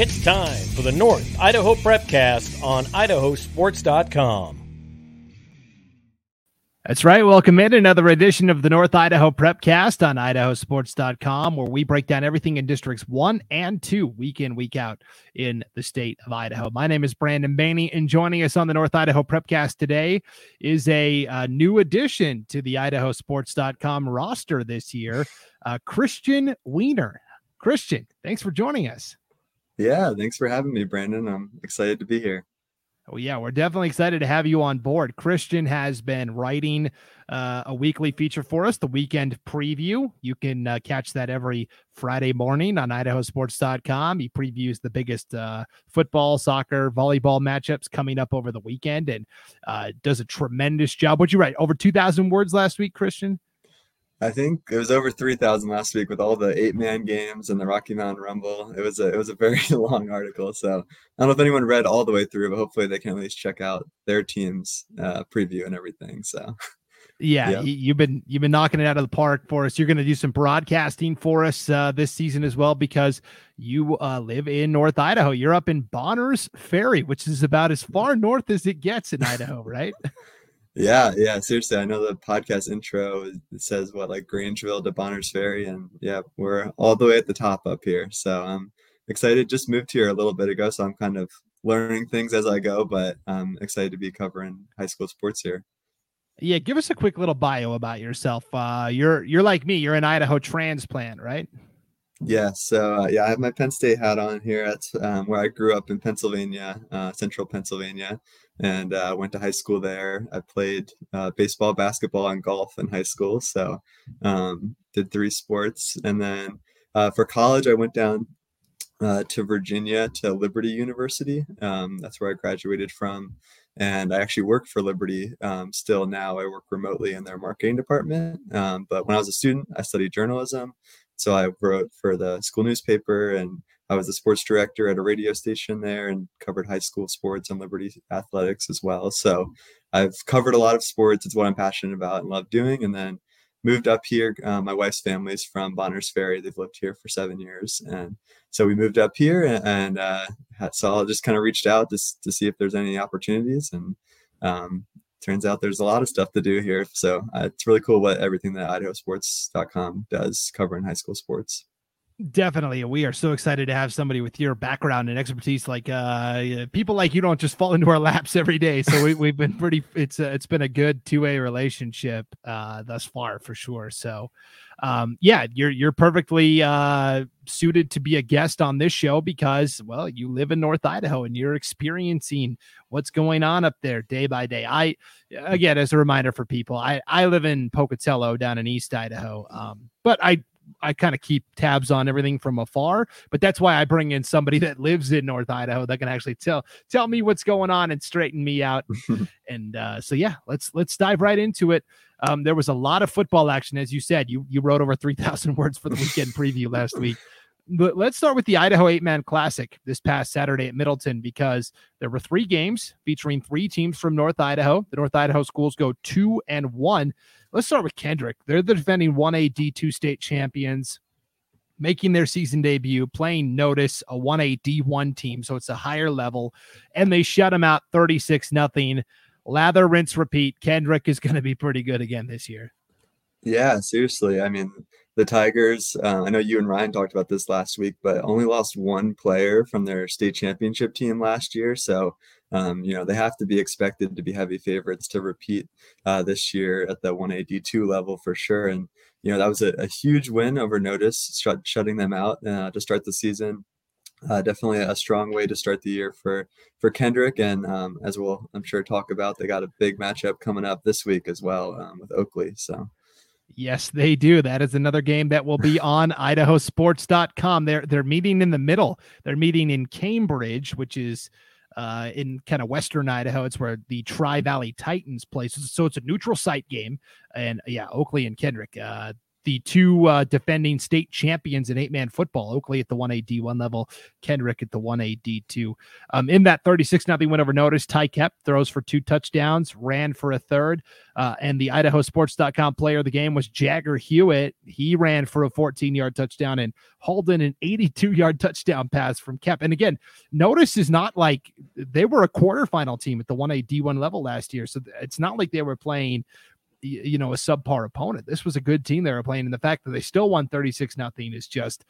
It's time for the North Idaho Prepcast on idahosports.com. That's right. Welcome in another edition of the North Idaho Prepcast on idahosports.com, where we break down everything in districts one and two, week in, week out in the state of Idaho. My name is Brandon Baney, and joining us on the North Idaho Prepcast today is a, a new addition to the idahosports.com roster this year, uh, Christian Weaner. Christian, thanks for joining us. Yeah, thanks for having me, Brandon. I'm excited to be here. Oh, yeah, we're definitely excited to have you on board. Christian has been writing uh, a weekly feature for us, the weekend preview. You can uh, catch that every Friday morning on idahosports.com. He previews the biggest uh, football, soccer, volleyball matchups coming up over the weekend and uh, does a tremendous job. What'd you write? Over 2,000 words last week, Christian? I think it was over three thousand last week with all the eight man games and the Rocky Mountain Rumble. It was a it was a very long article. So I don't know if anyone read all the way through, but hopefully they can at least check out their team's uh, preview and everything. So yeah, yeah, you've been you've been knocking it out of the park for us. You're going to do some broadcasting for us uh, this season as well because you uh, live in North Idaho. You're up in Bonners Ferry, which is about as far north as it gets in Idaho, right? Yeah, yeah, seriously. I know the podcast intro says what like Grangeville to Bonners Ferry, and yeah, we're all the way at the top up here. So I'm excited. Just moved here a little bit ago, so I'm kind of learning things as I go, but I'm excited to be covering high school sports here. Yeah, give us a quick little bio about yourself. Uh, you're you're like me. You're an Idaho transplant, right? Yeah, so uh, yeah, I have my Penn State hat on here. That's um, where I grew up in Pennsylvania, uh, central Pennsylvania and uh, went to high school there. I played uh, baseball, basketball, and golf in high school. So um, did three sports, and then uh, for college, I went down uh, to Virginia to Liberty University. Um, that's where I graduated from, and I actually work for Liberty um, still now. I work remotely in their marketing department. Um, but when I was a student, I studied journalism. So I wrote for the school newspaper and I was the sports director at a radio station there and covered high school sports and Liberty athletics as well. So I've covered a lot of sports. It's what I'm passionate about and love doing. And then moved up here. Uh, my wife's family is from Bonners Ferry. They've lived here for seven years. And so we moved up here and, and uh, so I just kind of reached out just to see if there's any opportunities. And um, turns out there's a lot of stuff to do here. So uh, it's really cool what everything that idahosports.com does covering high school sports. Definitely. We are so excited to have somebody with your background and expertise. Like uh, people like you don't just fall into our laps every day. So we, we've been pretty, it's, uh, it's been a good two way relationship uh, thus far for sure. So um, yeah, you're, you're perfectly uh, suited to be a guest on this show because, well, you live in North Idaho and you're experiencing what's going on up there day by day. I, again, as a reminder for people, I, I live in Pocatello down in East Idaho. Um, but I I kind of keep tabs on everything from afar. But that's why I bring in somebody that lives in North Idaho that can actually tell tell me what's going on and straighten me out. and uh, so yeah, let's let's dive right into it. Um, there was a lot of football action, as you said. You you wrote over three thousand words for the weekend preview last week. But let's start with the Idaho Eight Man Classic this past Saturday at Middleton because there were three games featuring three teams from North Idaho. The North Idaho schools go two and one. Let's start with Kendrick. They're the defending 1A D2 state champions, making their season debut, playing Notus, a 1A D1 team. So it's a higher level. And they shut them out 36 nothing. Lather, rinse, repeat. Kendrick is going to be pretty good again this year. Yeah, seriously. I mean, the Tigers, uh, I know you and Ryan talked about this last week, but only lost one player from their state championship team last year. So um, you know, they have to be expected to be heavy favorites to repeat uh, this year at the 1AD2 level for sure. And, you know, that was a, a huge win over Notus, shut, shutting them out uh, to start the season. Uh, definitely a strong way to start the year for for Kendrick, and um, as we'll I'm sure talk about, they got a big matchup coming up this week as well um, with Oakley. So. Yes, they do. That is another game that will be on idahosports.com. They're they're meeting in the middle. They're meeting in Cambridge, which is uh, in kind of western Idaho. It's where the Tri Valley Titans play. So, so, it's a neutral site game. And yeah, Oakley and Kendrick. Uh, the two uh, defending state champions in eight man football, Oakley at the 1A D1 level, Kendrick at the 1A D2. Um, in that 36 nothing win over Notus, Ty Kep throws for two touchdowns, ran for a third. Uh, and the IdahoSports.com player of the game was Jagger Hewitt. He ran for a 14 yard touchdown and hauled in an 82 yard touchdown pass from Kep. And again, notus is not like they were a quarterfinal team at the 1A D1 level last year. So it's not like they were playing you know a subpar opponent. This was a good team they were playing, and the fact that they still won 36 nothing is just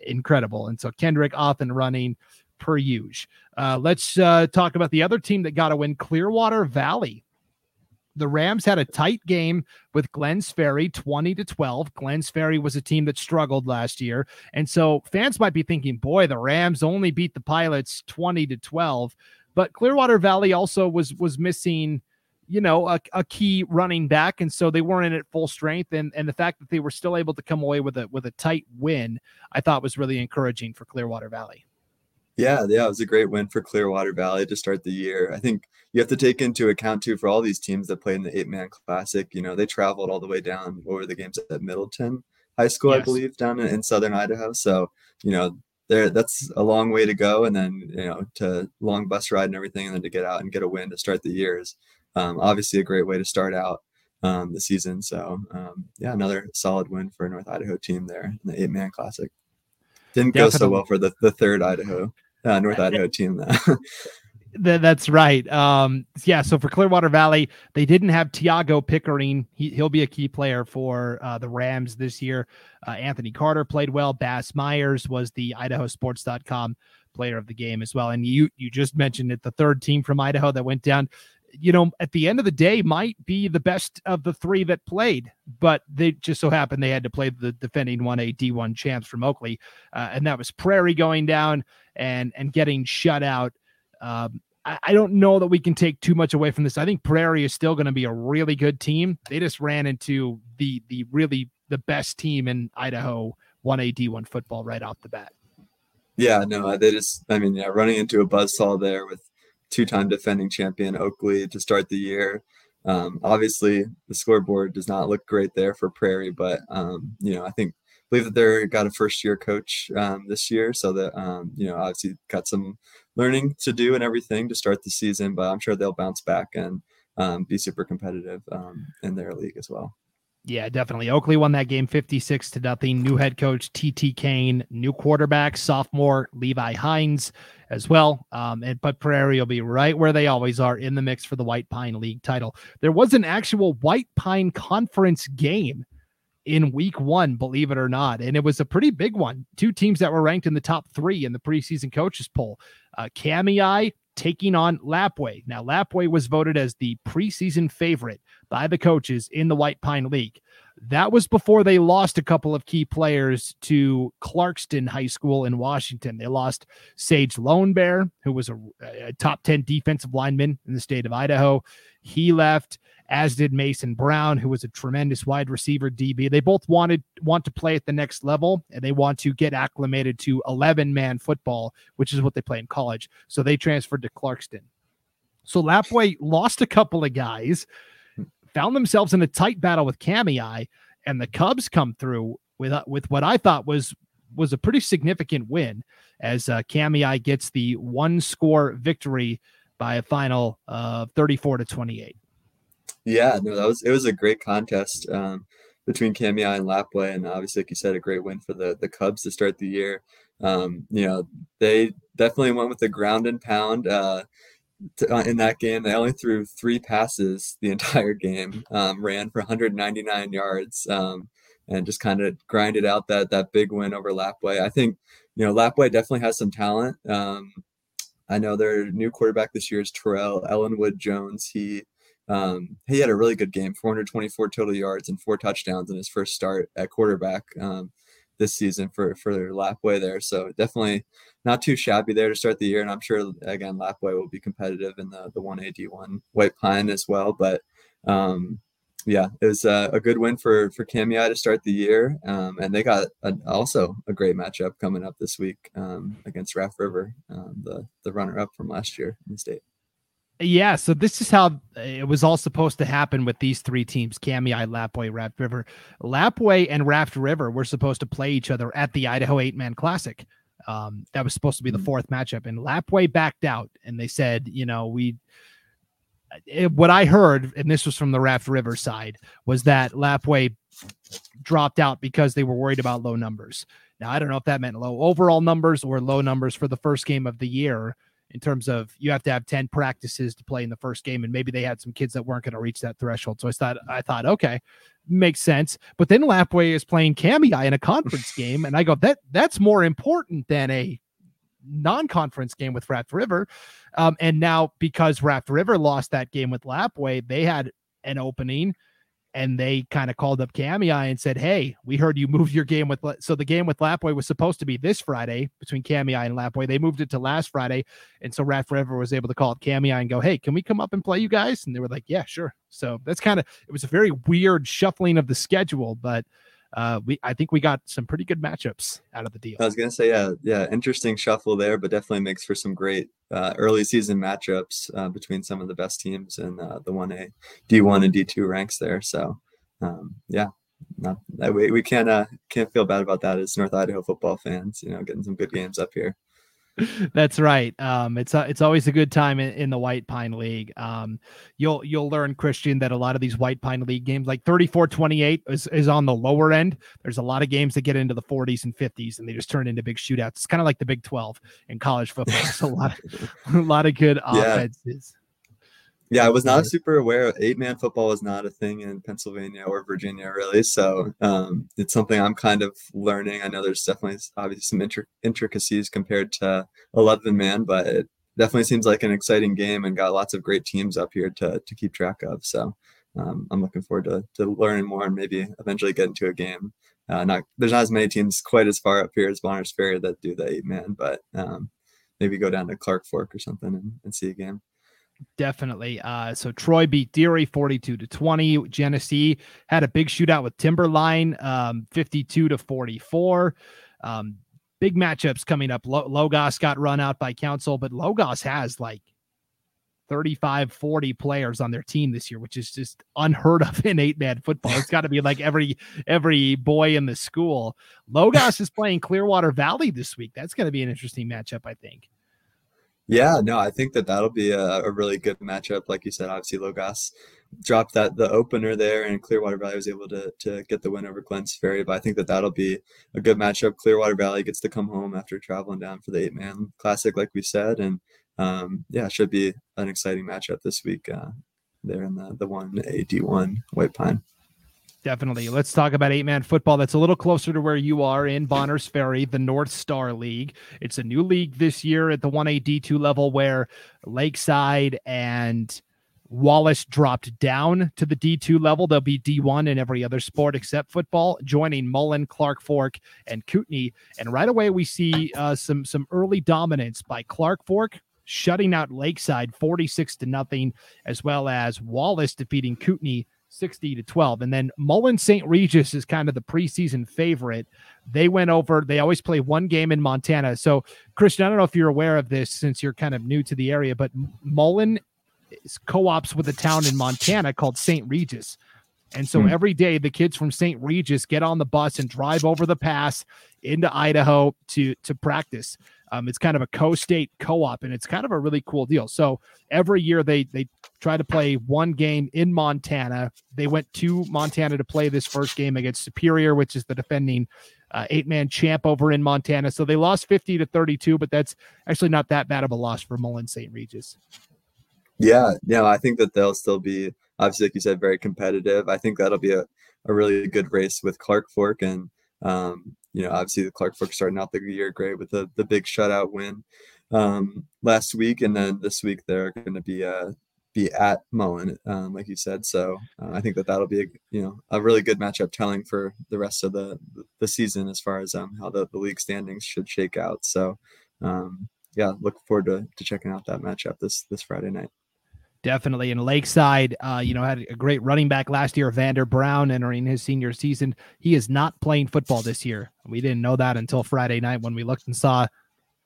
incredible. And so Kendrick off and running per usual. Uh, let's uh, talk about the other team that got to win, Clearwater Valley. The Rams had a tight game with Glenns Ferry, 20 to 12. Glenns Ferry was a team that struggled last year. And so fans might be thinking, boy, the Rams only beat the Pilots 20 to 12. But Clearwater Valley also was was missing you know, a, a key running back, and so they weren't in at full strength. And and the fact that they were still able to come away with a with a tight win, I thought was really encouraging for Clearwater Valley. Yeah, yeah, it was a great win for Clearwater Valley to start the year. I think you have to take into account too for all these teams that played in the eight man classic. You know, they traveled all the way down over the games at Middleton High School, yes. I believe, down in, in southern Idaho. So you know, there that's a long way to go, and then you know to long bus ride and everything, and then to get out and get a win to start the year is um, obviously a great way to start out um, the season. So um, yeah, another solid win for a North Idaho team there in the eight man classic. Didn't Definitely. go so well for the, the third Idaho uh, North Idaho team. that's right. Um, yeah. So for Clearwater Valley, they didn't have Tiago Pickering. He, will be a key player for uh, the Rams this year. Uh, Anthony Carter played well. Bass Myers was the IdahoSports.com player of the game as well. And you you just mentioned it, the third team from Idaho that went down you know, at the end of the day, might be the best of the three that played, but they just so happened they had to play the defending 1A D1 champs from Oakley, uh, and that was Prairie going down and and getting shut out. Um, I, I don't know that we can take too much away from this. I think Prairie is still going to be a really good team. They just ran into the the really the best team in Idaho 1A D1 football right off the bat. Yeah, no, they just, I mean, yeah, running into a buzzsaw there with two-time defending champion Oakley to start the year. Um, obviously, the scoreboard does not look great there for Prairie, but um, you know I think believe that they're got a first-year coach um, this year, so that um, you know obviously got some learning to do and everything to start the season. But I'm sure they'll bounce back and um, be super competitive um, in their league as well. Yeah, definitely. Oakley won that game 56 to nothing. New head coach TT Kane, new quarterback, sophomore Levi Hines as well. Um, and but Prairie will be right where they always are in the mix for the White Pine League title. There was an actual White Pine Conference game in week one, believe it or not. And it was a pretty big one. Two teams that were ranked in the top three in the preseason coaches poll. Uh, Kamiah taking on Lapwai. Now, Lapwai was voted as the preseason favorite by the coaches in the White Pine League. That was before they lost a couple of key players to Clarkston High School in Washington. They lost Sage Lone Bear, who was a, a top 10 defensive lineman in the state of Idaho. He left as did Mason Brown, who was a tremendous wide receiver DB. They both wanted want to play at the next level and they want to get acclimated to 11 man football, which is what they play in college. So they transferred to Clarkston. So Lapwai lost a couple of guys, found themselves in a tight battle with Kamiah, and the Cubs come through with uh, with what I thought was was a pretty significant win as uh, Kamiah gets the one score victory by a final of 34 to 28. Yeah, no, that was it was a great contest um, between Kamiah and Lapwai, and obviously, like you said, a great win for the the Cubs to start the year. Um, you know, they definitely went with the ground and pound uh, to, uh, in that game. They only threw three passes the entire game, um, ran for 199 yards, um, and just kind of grinded out that that big win over Lapwai. I think you know Lapwai definitely has some talent. Um, I know their new quarterback this year is Terrell Ellenwood Jones. He um, he had a really good game 424 total yards and four touchdowns in his first start at quarterback um, this season for for Lapwai there. So definitely not too shabby there to start the year. And I'm sure again Lapwai will be competitive in the the one AD one White Pine as well. But um, yeah, it was a, a, good win for for Kamiah to start the year, um, and they got also a great matchup coming up this week um, against Raft River, um, the the runner up from last year in the state. Yeah, so this is how it was all supposed to happen with these three teams: Kamiah, Lapwai, Raft River. Lapwai and Raft River were supposed to play each other at the Idaho Eight Man Classic. Um, that was supposed to be the mm. fourth matchup, and Lapwai backed out, and they said, you know, we. It, what I heard, and this was from the Raft River side, was that Lapwai dropped out because they were worried about low numbers. Now I don't know if that meant low overall numbers or low numbers for the first game of the year in terms of you have to have 10 practices to play in the first game and maybe they had some kids that weren't going to reach that threshold. So i thought i thought okay makes sense. But then lapwai is playing Kamiah in a conference game and i go that that's more important than a non-conference game with raft river. Um, and now because raft river lost that game with lapwai they had an opening and they kind of called up Kamiah and said, "Hey, we heard you moved your game with." So the game with Lapwai was supposed to be this Friday between Kamiah and Lapwai. They moved it to last Friday, and so Raft River was able to call up Kamiah and go, "Hey, can we come up and play you guys?" And they were like, "Yeah, sure." So that's kind of it was a very weird shuffling of the schedule, but uh, we I think we got some pretty good matchups out of the deal. I was gonna say, yeah, yeah, interesting shuffle there, but definitely makes for some great uh, early season matchups uh, between some of the best teams in uh, the one A, D one and D two ranks there. So, um, yeah, not we we can't uh, can't feel bad about that as North Idaho football fans. You know, getting some good games up here. That's right. Um, it's uh, it's always a good time in, in the White Pine League. Um, you'll you'll learn Christian that a lot of these White Pine League games, like 34-28, is, is on the lower end. There's a lot of games that get into the 40s and 50s, and they just turn into big shootouts. It's kind of like the Big 12 in college football. It's a lot of, a lot of good offenses. Yeah, I was not super aware. Eight man football was not a thing in Pennsylvania or Virginia, really. So um, it's something I'm kind of learning. I know there's definitely obviously some intric- intricacies compared to 11 man, but it definitely seems like an exciting game and got lots of great teams up here to, to keep track of. So um, I'm looking forward to, to learning more and maybe eventually get into a game. Uh, not there's not as many teams quite as far up here as Bonners Ferry that do the eight man, but um, maybe go down to Clark Fork or something and, and see a game. Definitely. Uh, so Troy beat Deary 42 to 20. Genesee had a big shootout with Timberline, um, 52 to 44. Um, big matchups coming up. Logos got run out by Council, but Logos has like 35, 40 players on their team this year, which is just unheard of in eight man football. It's got to be like every every boy in the school. Logos is playing Clearwater Valley this week. That's going to be an interesting matchup, I think. Yeah, no, I think that that'll be a, a, really good matchup. Like you said, obviously Logos dropped that the opener there, and Clearwater Valley was able to to get the win over Glenns Ferry. But I think that that'll be a good matchup. Clearwater Valley gets to come home after traveling down for the eight man classic, like we said, and um, yeah, should be an exciting matchup this week uh, there in the the one A D one White Pine. Definitely. Let's talk about eight man football. That's a little closer to where you are in Bonners Ferry, the North Star League. It's a new league this year at the 1A D2 level where Lakeside and Wallace dropped down to the D2 level. They'll be D1 in every other sport except football, joining Mullan, Clark Fork, and Kootenai. And right away, we see uh, some some early dominance by Clark Fork, shutting out Lakeside 46 to nothing, as well as Wallace defeating Kootenai 60 to 12. And then Mullan St. Regis is kind of the preseason favorite. They went over, they always play one game in Montana. So, Christian, I don't know if you're aware of this since you're kind of new to the area, but Mullan is co ops with a town in Montana called St. Regis. And so hmm. every day the kids from St. Regis get on the bus and drive over the pass into Idaho to to practice. Um, it's kind of a co-state co-op, and it's kind of a really cool deal. So every year they they try to play one game in Montana. They went to Montana to play this first game against Superior, which is the defending uh, eight-man champ over in Montana. So they lost fifty to thirty-two, but that's actually not that bad of a loss for Mullan St. Regis. Yeah, yeah, I think that they'll still be obviously, like you said, very competitive. I think that'll be a, a really good race with Clark Fork and um, you know, obviously the Clark Fork starting out the year great with the the big shutout win um, last week, and then this week they're going to be uh, be at Mullan, um, like you said. So uh, I think that that'll be a, you know a really good matchup telling for the rest of the the season as far as um, how the, the league standings should shake out. So um, yeah, look forward to, to checking out that matchup this this Friday night. Definitely. And Lakeside, uh, you know, had a great running back last year, Vander Brown, entering his senior season. He is not playing football this year. We didn't know that until Friday night when we looked and saw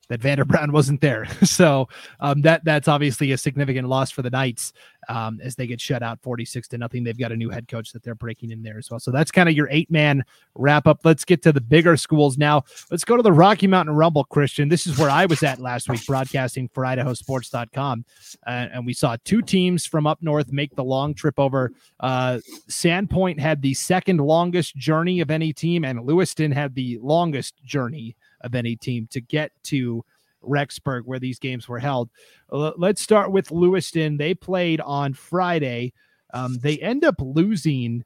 that Vander Brown wasn't there. so um, that that's obviously a significant loss for the Knights um, as they get shut out 46 to nothing. They've got a new head coach that they're breaking in there as well. So that's kind of your eight man wrap up. Let's get to the bigger schools now. Let's go to the Rocky Mountain Rumble, Christian. This is where I was at last week broadcasting for IdahoSports.com. Uh, and we saw two teams from up north make the long trip over. Uh, Sandpoint had the second longest journey of any team, and Lewiston had the longest journey of any team to get to Rexburg where these games were held. Let's start with Lewiston. They played on Friday. Um, they end up losing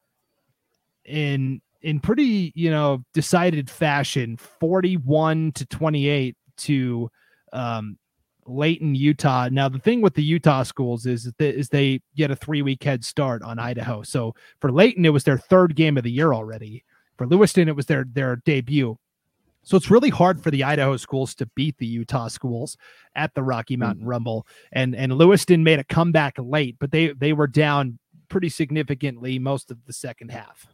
in in pretty you know decided fashion, forty one to twenty eight to um, Layton, Utah. Now the thing with the Utah schools is that is they get a three week head start on Idaho. So for Layton, it was their third game of the year already. For Lewiston, it was their their debut. So it's really hard for the Idaho schools to beat the Utah schools at the Rocky hmm. Mountain mm-hmm. Rumble. And and Lewiston made a comeback late, but they they were down pretty significantly most of the second half.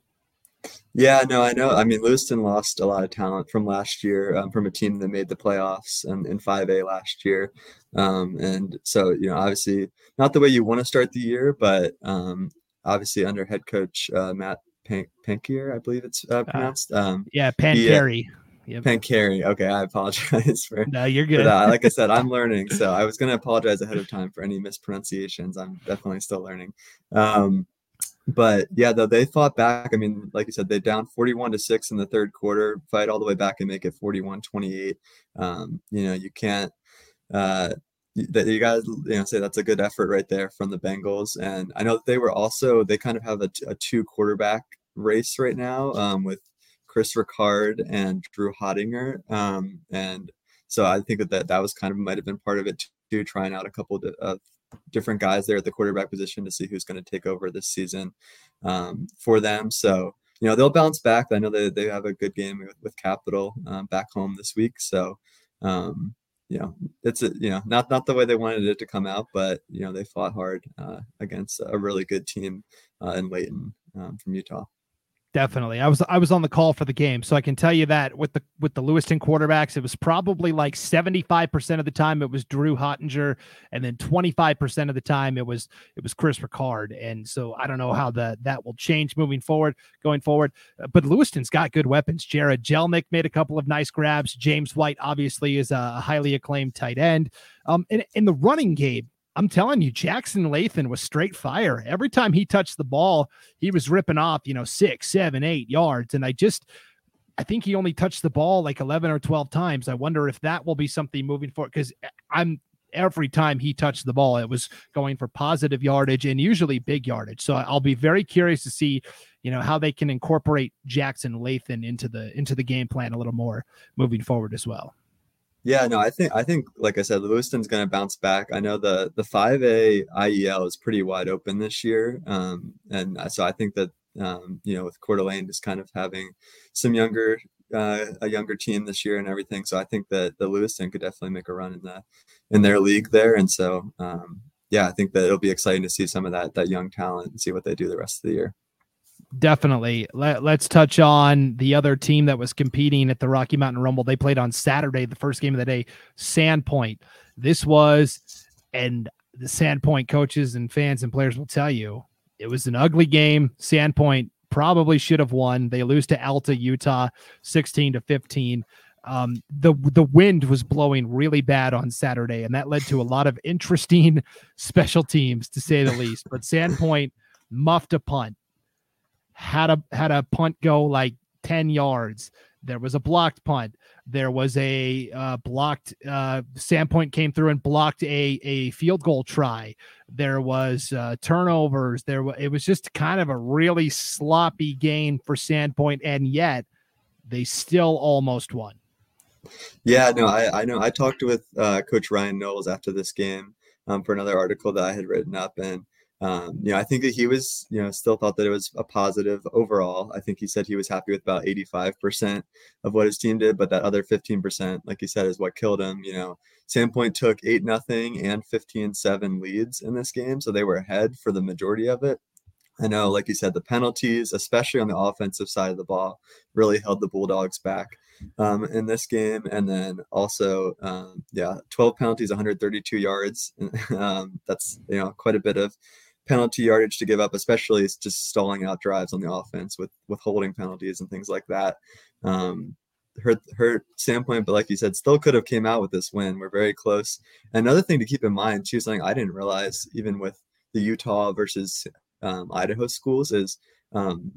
Yeah, no, I know. I mean, Lewiston lost a lot of talent from last year um, from a team that made the playoffs and in 5A last year. Um, and so, you know, obviously not the way you want to start the year, but um, obviously under head coach uh, Matt Pan- Pankier, I believe it's uh, uh pronounced. Um, yeah, Pancari. Yep. Pancari. Okay, I apologize for. No, you're good. Like I said, I'm learning, so I was going to apologize ahead of time for any mispronunciations. I'm definitely still learning. Um, but yeah, though they fought back. I mean, like you said, they down 41 to six in the third quarter, fight all the way back and make it 41-28. Um, you know, you can't. Uh, that you guys you know say that's a good effort right there from the Bengals and I know that they were also they kind of have a, a two quarterback race right now um, with Chris Ricard and Drew Hottinger. Um, and so I think that, that that was kind of might have been part of it too, trying out a couple of uh, different guys there at the quarterback position to see who's going to take over this season um, for them. So, you know, they'll bounce back. I know they, they have a good game with, with Capital um, back home this week. So, um, you know, it's a, you know not not the way they wanted it to come out, but you know they fought hard uh, against a really good team uh, in Layton um, from Utah. Definitely. I was I was on the call for the game, so I can tell you that with the with the Lewiston quarterbacks, it was probably like 75% of the time it was Drew Hottinger, and then 25% of the time it was it was Chris Ricard. And so I don't know how that that will change moving forward, going forward. Uh, but Lewiston's got good weapons. Jared Jelnick made a couple of nice grabs. James White obviously is a highly acclaimed tight end. Um, in, in the running game, I'm telling you, Jackson Lathan was straight fire. Every time he touched the ball, he was ripping off, you know, six, seven, eight yards. And I just, I think he only touched the ball like 11 or 12 times. I wonder if that will be something moving forward because eh, I'm every time he touched the ball, it was going for positive yardage and usually big yardage. So I'll be very curious to see, you know, how they can incorporate Jackson Lathan into the into the game plan a little more moving forward as well. Yeah, no, I think I think like I said, Lewiston's going to bounce back. I know the the five A IEL is pretty wide open this year, um, and so I think that um, you know with Coeur d'Alene just kind of having some younger uh, a younger team this year and everything. So I think that the Lewiston could definitely make a run in the in their league there, and so um, yeah, I think that it'll be exciting to see some of that that young talent and see what they do the rest of the year. Definitely. Let, let's touch on the other team that was competing at the Rocky Mountain Rumble. They played on Saturday, the first game of the day, Sandpoint. This was, and the Sandpoint coaches and fans and players will tell you, it was an ugly game. Sandpoint probably should have won. They lose to Alta, Utah, 16 to 15. Um, the the wind was blowing really bad on Saturday, and that led to a lot of interesting special teams, to say the least. But Sandpoint muffed a punt had a had a punt go like 10 yards. There was a blocked punt. There was a uh, blocked uh, Sandpoint came through and blocked a a field goal try. There was uh, turnovers. There was it was just kind of a really sloppy game for Sandpoint, and yet they still almost won. Yeah, no, I, I know. I talked with uh, Coach Ryan Knowles after this game um, for another article that I had written up, and um, you know, I think that he was, you know, still thought that it was a positive overall. I think he said he was happy with about 85% of what his team did, but that other 15%, like he said, is what killed him. You know, Sandpoint took eight nothing and 15 seven leads in this game, so they were ahead for the majority of it. I know, like you said, the penalties, especially on the offensive side of the ball, really held the Bulldogs back um, in this game. And then also, um, yeah, 12 penalties, 132 yards. um, that's you know quite a bit of penalty yardage to give up, especially just stalling out drives on the offense with with holding penalties and things like that. Um, hurt hurt Sandpoint, but like you said, still could have came out with this win. We're very close. Another thing to keep in mind, too, something I didn't realize, even with the Utah versus um, Idaho schools, is um,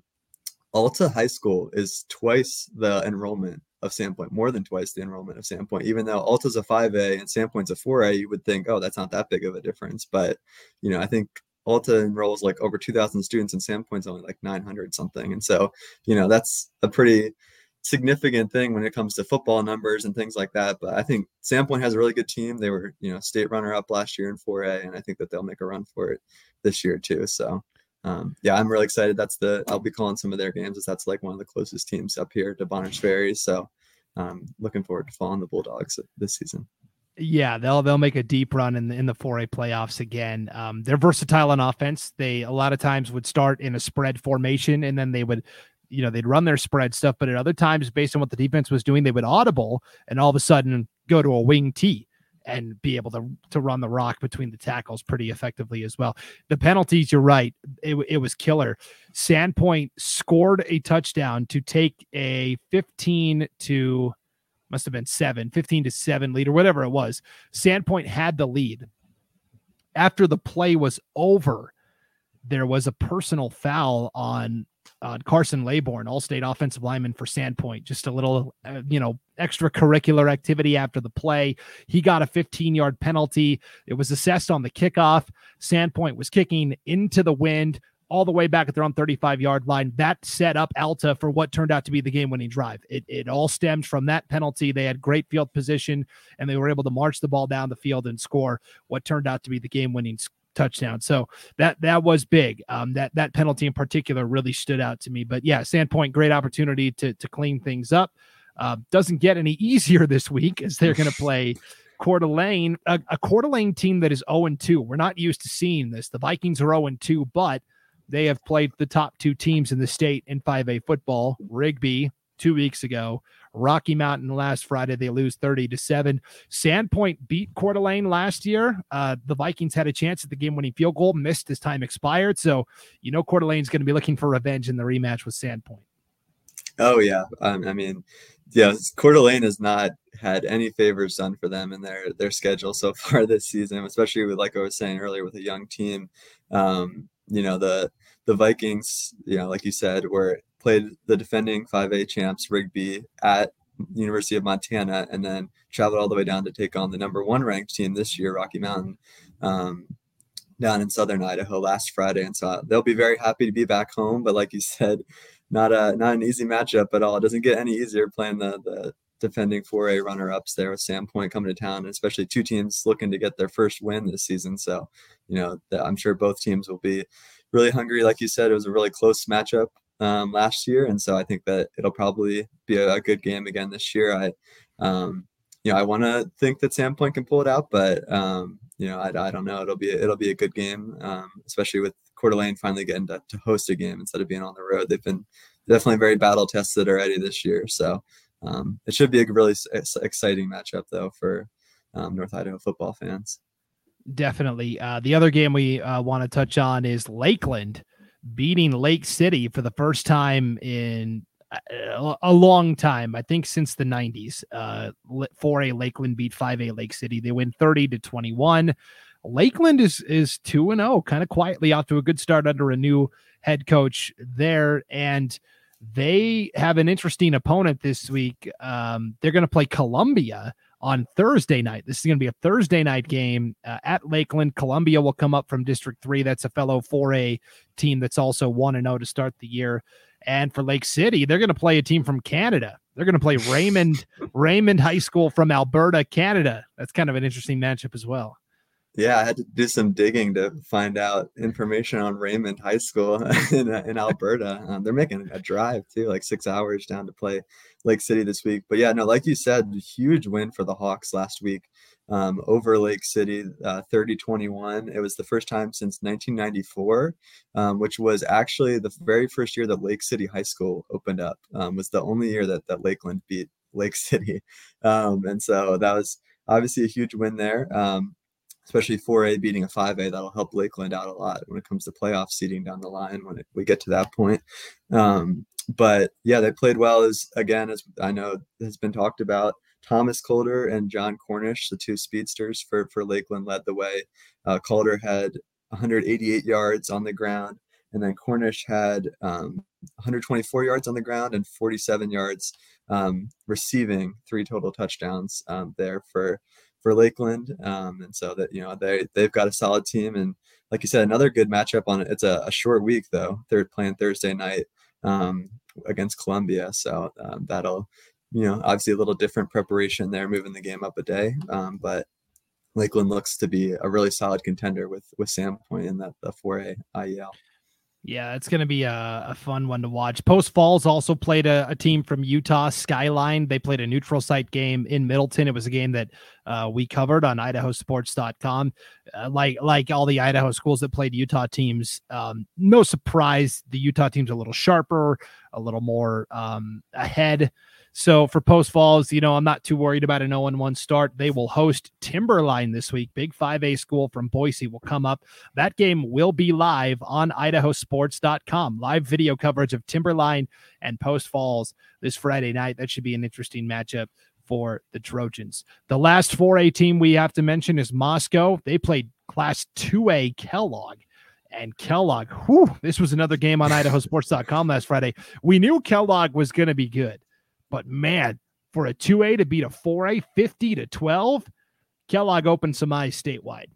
Alta High School is twice the enrollment of Sandpoint, more than twice the enrollment of Sandpoint. Even though Alta's a 5A and Sandpoint's a 4A, you would think, oh, that's not that big of a difference. But you know, I think Alta enrolls like over 2,000 students, and Sandpoint's only like 900 something. And so, you know, that's a pretty significant thing when it comes to football numbers and things like that. But I think Sandpoint has a really good team. They were, you know, state runner up last year in 4A, and I think that they'll make a run for it this year too. So um, yeah, I'm really excited. That's the I'll be calling some of their games as that's like one of the closest teams up here to Bonners Ferry. So um, looking forward to following the Bulldogs this season. Yeah, they'll they'll make a deep run in the in the 4A playoffs again. Um, they're versatile on offense. They a lot of times would start in a spread formation and then they would you know they'd run their spread stuff, but at other times, based on what the defense was doing, they would audible and all of a sudden go to a wing T and be able to to run the rock between the tackles pretty effectively as well. The penalties, you're right, it, it was killer. Sandpoint scored a touchdown to take a 15 to must have been seven, 15 to seven lead or whatever it was. Sandpoint had the lead. After the play was over, there was a personal foul on uh, Carson Laybourne, all-state offensive lineman for Sandpoint. Just a little, uh, you know, extracurricular activity after the play. He got a 15-yard penalty. It was assessed on the kickoff. Sandpoint was kicking into the wind all the way back at their own 35-yard line. That set up Alta for what turned out to be the game-winning drive. It, it all stemmed from that penalty. They had great field position, and they were able to march the ball down the field and score what turned out to be the game-winning touchdown. So that that was big. Um, that that penalty in particular really stood out to me. But yeah, Sandpoint, great opportunity to to clean things up. Uh, doesn't get any easier this week as they're going to play Coeur d'Alene, a, a Coeur d'Alene team that is 0 2. We're not used to seeing this. The Vikings are 0 2, but they have played the top two teams in the state in 5A football. Rigby two weeks ago, Rocky Mountain last Friday, they lose 30 to 7. Sandpoint beat Coeur d'Alene last year. Uh, the Vikings had a chance at the game winning field goal, missed as time expired. So, you know, Coeur d'Alene's going to be looking for revenge in the rematch with Sandpoint. Oh, yeah. Um, I mean, yeah, Coeur d'Alene has not had any favors done for them in their their schedule so far this season, especially with like I was saying earlier with a young team. Um, you know, the the Vikings, you know, like you said, were played the defending 5A champs Rigby at University of Montana, and then traveled all the way down to take on the number one ranked team this year, Rocky Mountain, um, down in southern Idaho last Friday. And so they'll be very happy to be back home. But like you said, not a not an easy matchup at all. It doesn't get any easier playing the the defending 4A runner ups there with Sandpoint coming to town, and especially two teams looking to get their first win this season. So, you know, I'm sure both teams will be really hungry. Like you said, it was a really close matchup um, last year, and so I think that it'll probably be a, a good game again this year. I, um, you know, I want to think that Sandpoint can pull it out, but um, you know, I, I don't know. It'll be it'll be a good game, um, especially with Coeur d'Alene finally getting to, to, host a game instead of being on the road. They've been definitely very battle tested already this year, so um, it should be a really exciting matchup though for um, North Idaho football fans. Definitely. Uh, the other game we uh, want to touch on is Lakeland beating Lake City for the first time in uh, a long time. I think since the 90s. Uh, 4A Lakeland beat 5A Lake City. They win 30 to 21. Lakeland is is 2 and 0, kind of quietly off to a good start under a new head coach there and they have an interesting opponent this week. Um, they're going to play Columbia on Thursday night. This is going to be a Thursday night game uh, at Lakeland. Columbia will come up from District 3. That's a fellow 4A team that's also 1 0 to start the year. And for Lake City, they're going to play a team from Canada. They're going to play Raymond Raymond High School from Alberta, Canada. That's kind of an interesting matchup as well. Yeah, I had to do some digging to find out information on Raymond High School in, in Alberta. Um, they're making a drive too, like six hours down to play Lake City this week. But yeah, no, like you said, huge win for the Hawks last week um, over Lake City, uh, 30-21. It was the first time since 1994, um, which was actually the very first year that Lake City High School opened up. Um, was the only year that that Lakeland beat Lake City, um, and so that was obviously a huge win there. Um, especially 4A beating a 5A, that'll help Lakeland out a lot when it comes to playoff seeding down the line when it, we get to that point. Um, but yeah, they played well as again as I know has been talked about. Thomas Calder and John Cornish, the two speedsters for, for Lakeland, led the way. Uh, Calder had 188 yards on the ground, and then Cornish had um, 124 yards on the ground and 47 yards um, receiving, three total touchdowns um, there for for Lakeland. Um, and so that you know they they've got a solid team, and like you said, another good matchup on it. It's a, a short week though. They're playing Thursday night um, against Columbia, so um, that'll you know, obviously a little different preparation there, moving the game up a day. Um, but Lakeland looks to be a really solid contender with with Sandpoint in that the 4A IEL. Yeah, it's going to be a, a, fun one to watch. Post Falls also played a, a, team from Utah, Skyline. They played a neutral site game in Middleton. It was a game that uh, we covered on idahosports.com. Uh, like like all the Idaho schools that played Utah teams, um, no surprise, the Utah team's a little sharper, a little more um, ahead. So for Post Falls, you know, I'm not too worried about an 0 1 start. They will host Timberline this week. Big 5A school from Boise will come up. That game will be live on idahosports.com. Live video coverage of Timberline and Post Falls this Friday night. That should be an interesting matchup for the Trojans. The last 4A team we have to mention is Moscow. They played Class 2A Kellogg and Kellogg. Whew, this was another game on idahosports.com last Friday. We knew Kellogg was going to be good. But man, for a 2A to beat a 4A 50 to 12, Kellogg opened some eyes statewide.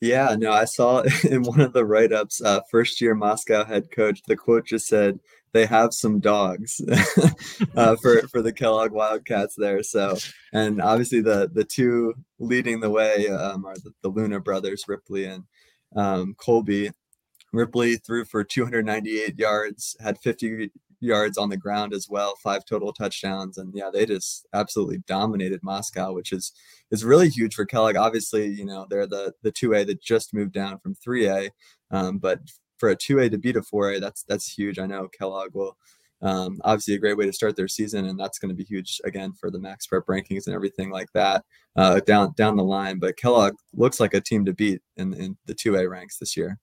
Yeah, no, I saw in one of the write ups, uh, first year Moscow head coach, the quote just said, they have some dogs uh, for for the Kellogg Wildcats there. So, and obviously the the two leading the way um, are the, the Luna brothers, Ripley and um, Colby. Ripley threw for 298 yards, had 50 yards on the ground as well, five total touchdowns, and yeah, they just absolutely dominated Moscow, which is is really huge for Kellogg. Obviously, you know they're the the two A that just moved down from three A, um, but for a two A to beat a four A, that's that's huge. I know Kellogg will. Um, obviously, a great way to start their season, and that's going to be huge again for the Max Prep rankings and everything like that uh, down down the line. But Kellogg looks like a team to beat in, in the two A ranks this year.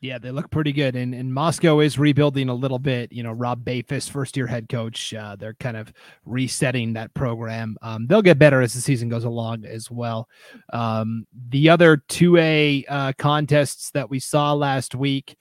Yeah, they look pretty good. And, and Moscow is rebuilding a little bit. You know, Rob Bafus, first year head coach, uh, they're kind of resetting that program. Um, they'll get better as the season goes along as well. Um, the other 2A uh, contests that we saw last week,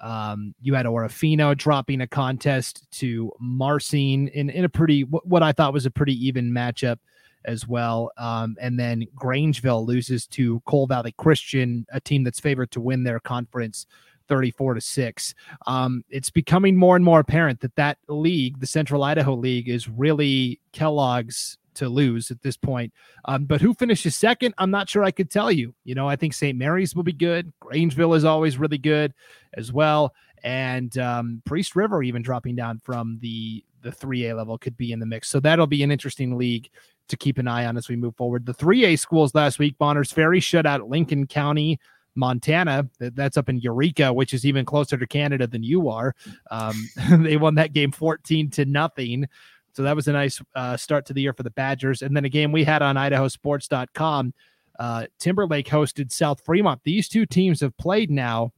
um, you had Orofino dropping a contest to Marsing in, in a pretty, what I thought was a pretty even matchup as well. Um, and then Grangeville loses to Cole Valley Christian, a team that's favored to win their conference 34 to 6. Um, it's becoming more and more apparent that that league, the Central Idaho League, is really Kellogg's to lose at this point. Um, but who finishes second? I'm not sure I could tell you. You know, I think St. Mary's will be good. Grangeville is always really good as well. And um, Priest River even dropping down from the the 3A level could be in the mix. So that'll be an interesting league to keep an eye on as we move forward. The 3A schools last week, Bonners Ferry shut out Lincoln County, Montana. That's up in Eureka, which is even closer to Canada than you are. Um, they won that game 14 to nothing. So that was a nice uh, start to the year for the Badgers. And then a game we had on idahosports.com. Uh, Timberlake hosted South Fremont. These two teams have played now.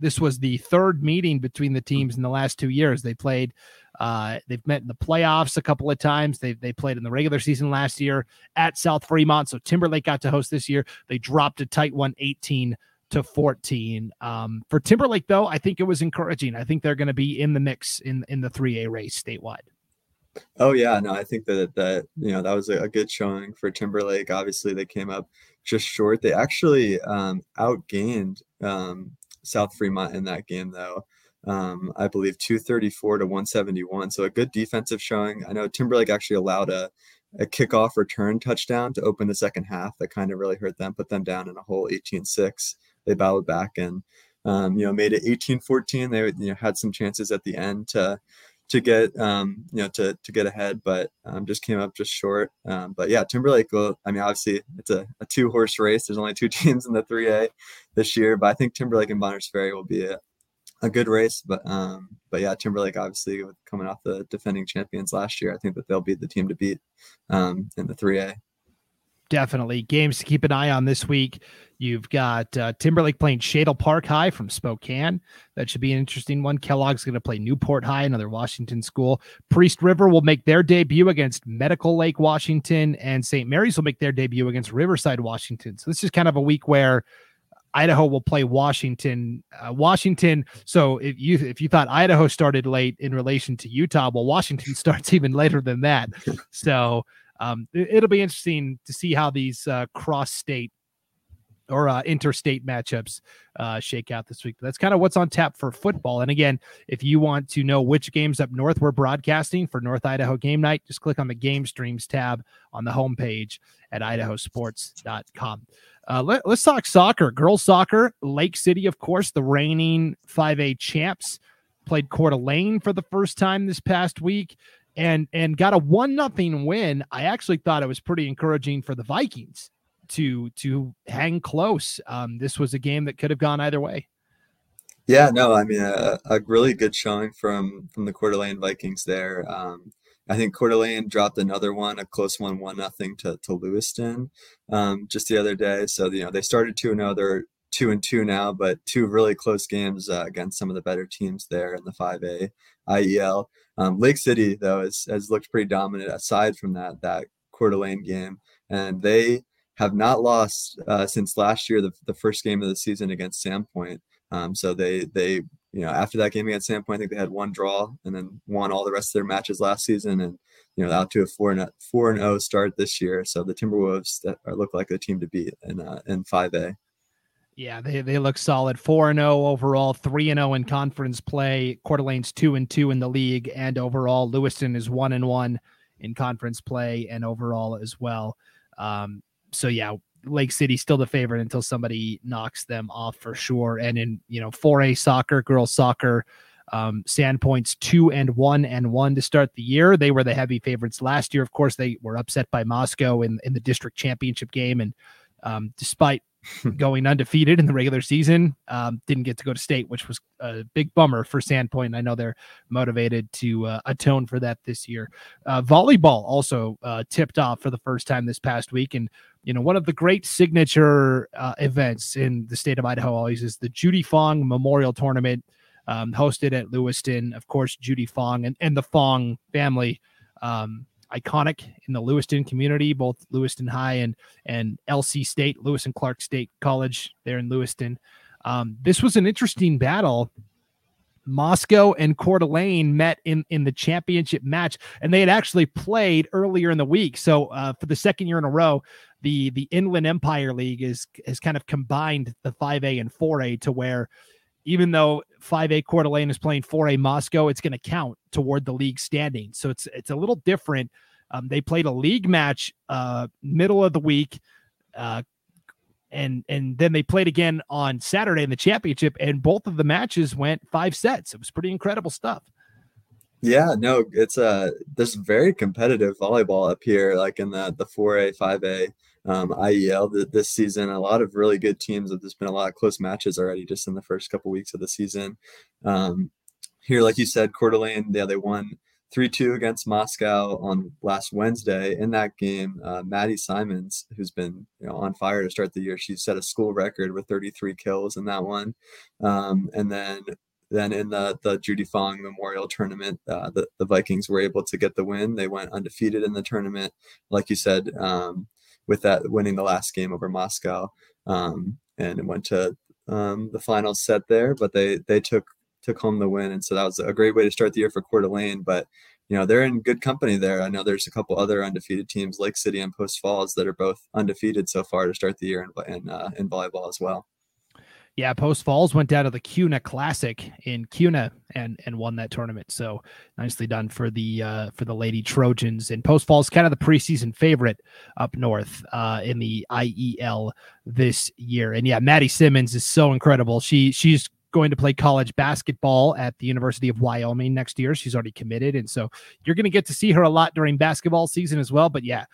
This was the third meeting between the teams in the last two years. They played uh, they've met in the playoffs a couple of times. They they played in the regular season last year at South Fremont. So Timberlake got to host this year. They dropped a tight one, 18 to 14. Um, for Timberlake, though, I think it was encouraging. I think they're going to be in the mix in in the 3A race statewide. Oh yeah, no, I think that that you know that was a, a good showing for Timberlake. Obviously, they came up just short. They actually um, outgained um, South Fremont in that game, though um, I believe 234 to 171. So a good defensive showing. I know Timberlake actually allowed a, a kickoff return touchdown to open the second half that kind of really hurt them, put them down in a whole 18-6. They battled back and um, you know made it 18-14. They you know had some chances at the end to to get um, you know to to get ahead, but um, just came up just short. Um, but yeah, Timberlake will. I mean, obviously it's a, a two horse race. There's only two teams in the 3A this year, but I think Timberlake and Bonners Ferry will be a, a good race. But um, but yeah, Timberlake obviously coming off the defending champions last year, I think that they'll be the team to beat um, in the 3A definitely games to keep an eye on this week. You've got uh, Timberlake playing Shadle Park High from Spokane. That should be an interesting one. Kellogg's going to play Newport High, another Washington school. Priest River will make their debut against Medical Lake, Washington, and St. Mary's will make their debut against Riverside, Washington. So this is kind of a week where Idaho will play Washington. Uh, Washington. So if you if you thought Idaho started late in relation to Utah, well, Washington starts even later than that. So um, it, will be interesting to see how these uh, cross state or uh, interstate matchups uh, shake out this week. That's kind of what's on tap for football. And again, if you want to know which games up north we're broadcasting for North Idaho Game Night, just click on the Game Streams tab on the homepage at idahosports.com. Uh, let, us talk soccer, girls soccer. Lake City, of course, the reigning 5A champs, played Coeur d'Alene for the first time this past week and and got a one nothing win. I actually thought it was pretty encouraging for the Vikings to to hang close. Um, this was a game that could have gone either way. Yeah, no, I mean a, a really good showing from from the Coeur d'Alene Vikings there. Um, I think Coeur d'Alene dropped another one, a close one, one nothing to to Lewiston, um, just the other day. So you know they started two and zero. They're two and two now, but two really close games uh, against some of the better teams there in the five A IEL. Um, Lake City though has, has looked pretty dominant aside from that that Coeur d'Alene game, and they have not lost uh, since last year, the, the first game of the season against Sandpoint. Um, so they they you know after that game against Sandpoint, I think they had one draw and then won all the rest of their matches last season, and you know out to a four and four and zero oh start this year. So the Timberwolves that are, look like the team to beat in uh, in five A. Yeah, they, they look solid. 4 and 0 overall, 3 and 0 in conference play. Coeur d'Alene's 2 and 2 in the league and overall Lewiston is 1 and 1 in conference play and overall as well. Um, so yeah, Lake City still the favorite until somebody knocks them off for sure. And in, you know, 4A soccer, girls soccer, um, Sandpoint's two and one and one to start the year. They were the heavy favorites last year. Of course, they were upset by Moscow in, in the district championship game. And um, despite going undefeated in the regular season. Um, didn't get to go to state, which was a big bummer for Sandpoint. I know they're motivated to uh, atone for that this year. Uh, volleyball also uh, tipped off for the first time this past week, and you know one of the great signature uh, events in the state of Idaho always is the Judy Fong Memorial Tournament. Um, hosted at Lewiston, of course, Judy Fong and, and the Fong family um, iconic in the Lewiston community, both Lewiston High and and LC State, Lewis and Clark State College there in Lewiston. Um, this was an interesting battle. Moscow and Coeur d'Alene met in in the championship match, and they had actually played earlier in the week. So uh, for the second year in a row, the the Inland Empire League is has kind of combined the 5A and 4A to where even though 5A Coeur d'Alene is playing 4A Moscow, it's going to count toward the league standing. So it's it's a little different. Um, they played a league match uh, middle of the week, uh, and and then they played again on Saturday in the championship, and both of the matches went five sets. It was pretty incredible stuff. Yeah, no, it's uh, there's very competitive volleyball up here, like in the the 4A, 5A um, IEL this season. A lot of really good teams. There's been a lot of close matches already just in the first couple weeks of the season. Um, here, like you said, Coeur d'Alene, yeah, they won 3 2 against Moscow on last Wednesday. In that game, uh, Maddie Simons, who's been you know, on fire to start the year, she set a school record with 33 kills in that one. Um, and then then in the the Judy Fong Memorial Tournament, uh, the the Vikings were able to get the win. They went undefeated in the tournament, like you said. Um, with that winning the last game over Moscow, um, and it went to um, the final set there. But they they took took home the win, and so that was a great way to start the year for Coeur d'Alene. But you know they're in good company there. I know there's a couple other undefeated teams, Lake City and Post Falls, that are both undefeated so far to start the year in in, uh, in volleyball as well. Yeah, Post Falls went down to the Kuna Classic in Kuna and and won that tournament. So nicely done for the uh, for the Lady Trojans. And Post Falls kind of the preseason favorite up north uh, in the IEL this year. And yeah, Maddie Simmons is so incredible. She she's going to play college basketball at the University of Wyoming next year. She's already committed, and so you're going to get to see her a lot during basketball season as well. But yeah,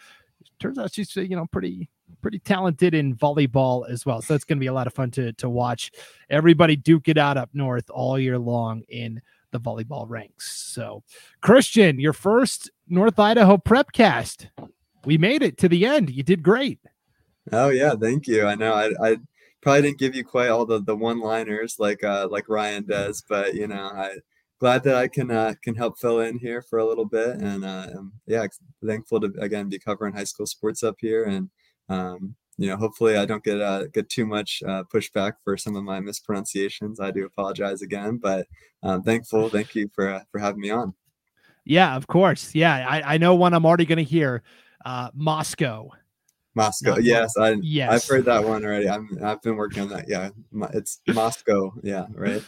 turns out she's you know pretty pretty talented in volleyball as well. So it's going to be a lot of fun to to watch everybody duke it out up north all year long in the volleyball ranks. So, Christian, your first North Idaho Prepcast. We made it to the end. You did great. Oh yeah, thank you. I know I, I probably didn't give you quite all the, the one liners like uh, like Ryan does, but you know I glad that I can uh, can help fill in here for a little bit, and uh, yeah, thankful to again be covering high school sports up here, and um, you know hopefully I don't get uh, get too much uh, pushback for some of my mispronunciations. I do apologize again, but I'm thankful. Thank you for uh, for having me on. Yeah, of course. Yeah, I, I know one I'm already going to hear. Uh, Moscow. Moscow. Yes, I yes. I've heard that one already. I'm I've been working on that. Yeah, it's Moscow. Yeah, right.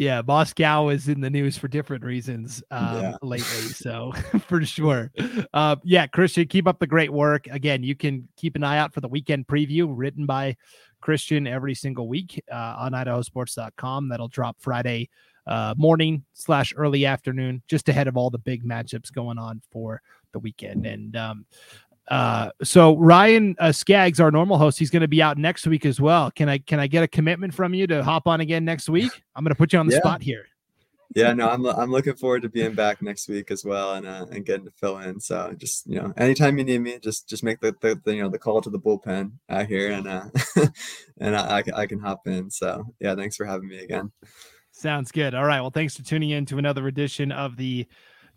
Yeah, Moscow is in the news for different reasons um, yeah. lately. So for sure. Uh, yeah, Christian, keep up the great work. Again, you can keep an eye out for the weekend preview written by Christian every single week uh, on idahosports.com. That'll drop Friday uh, morning slash early afternoon, just ahead of all the big matchups going on for the weekend. And um, uh, so Ryan uh, Skaggs, our normal host, he's going to be out next week as well. Can I can I get a commitment from you to hop on again next week? I'm going to put you on the yeah. spot here. Yeah, no, I'm I'm looking forward to being back next week as well and uh, and getting to fill in. So just you know, anytime you need me, just just make the, the, the you know the call to the bullpen out here and uh and I, I, I can hop in. So yeah, thanks for having me again. Sounds good. All right. Well, thanks for tuning in to another edition of the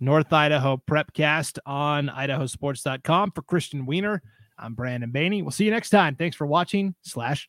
North Idaho Prepcast on idahosports.com. For Christian Weaner, I'm Brandon Baney. We'll see you next time. Thanks for watching slash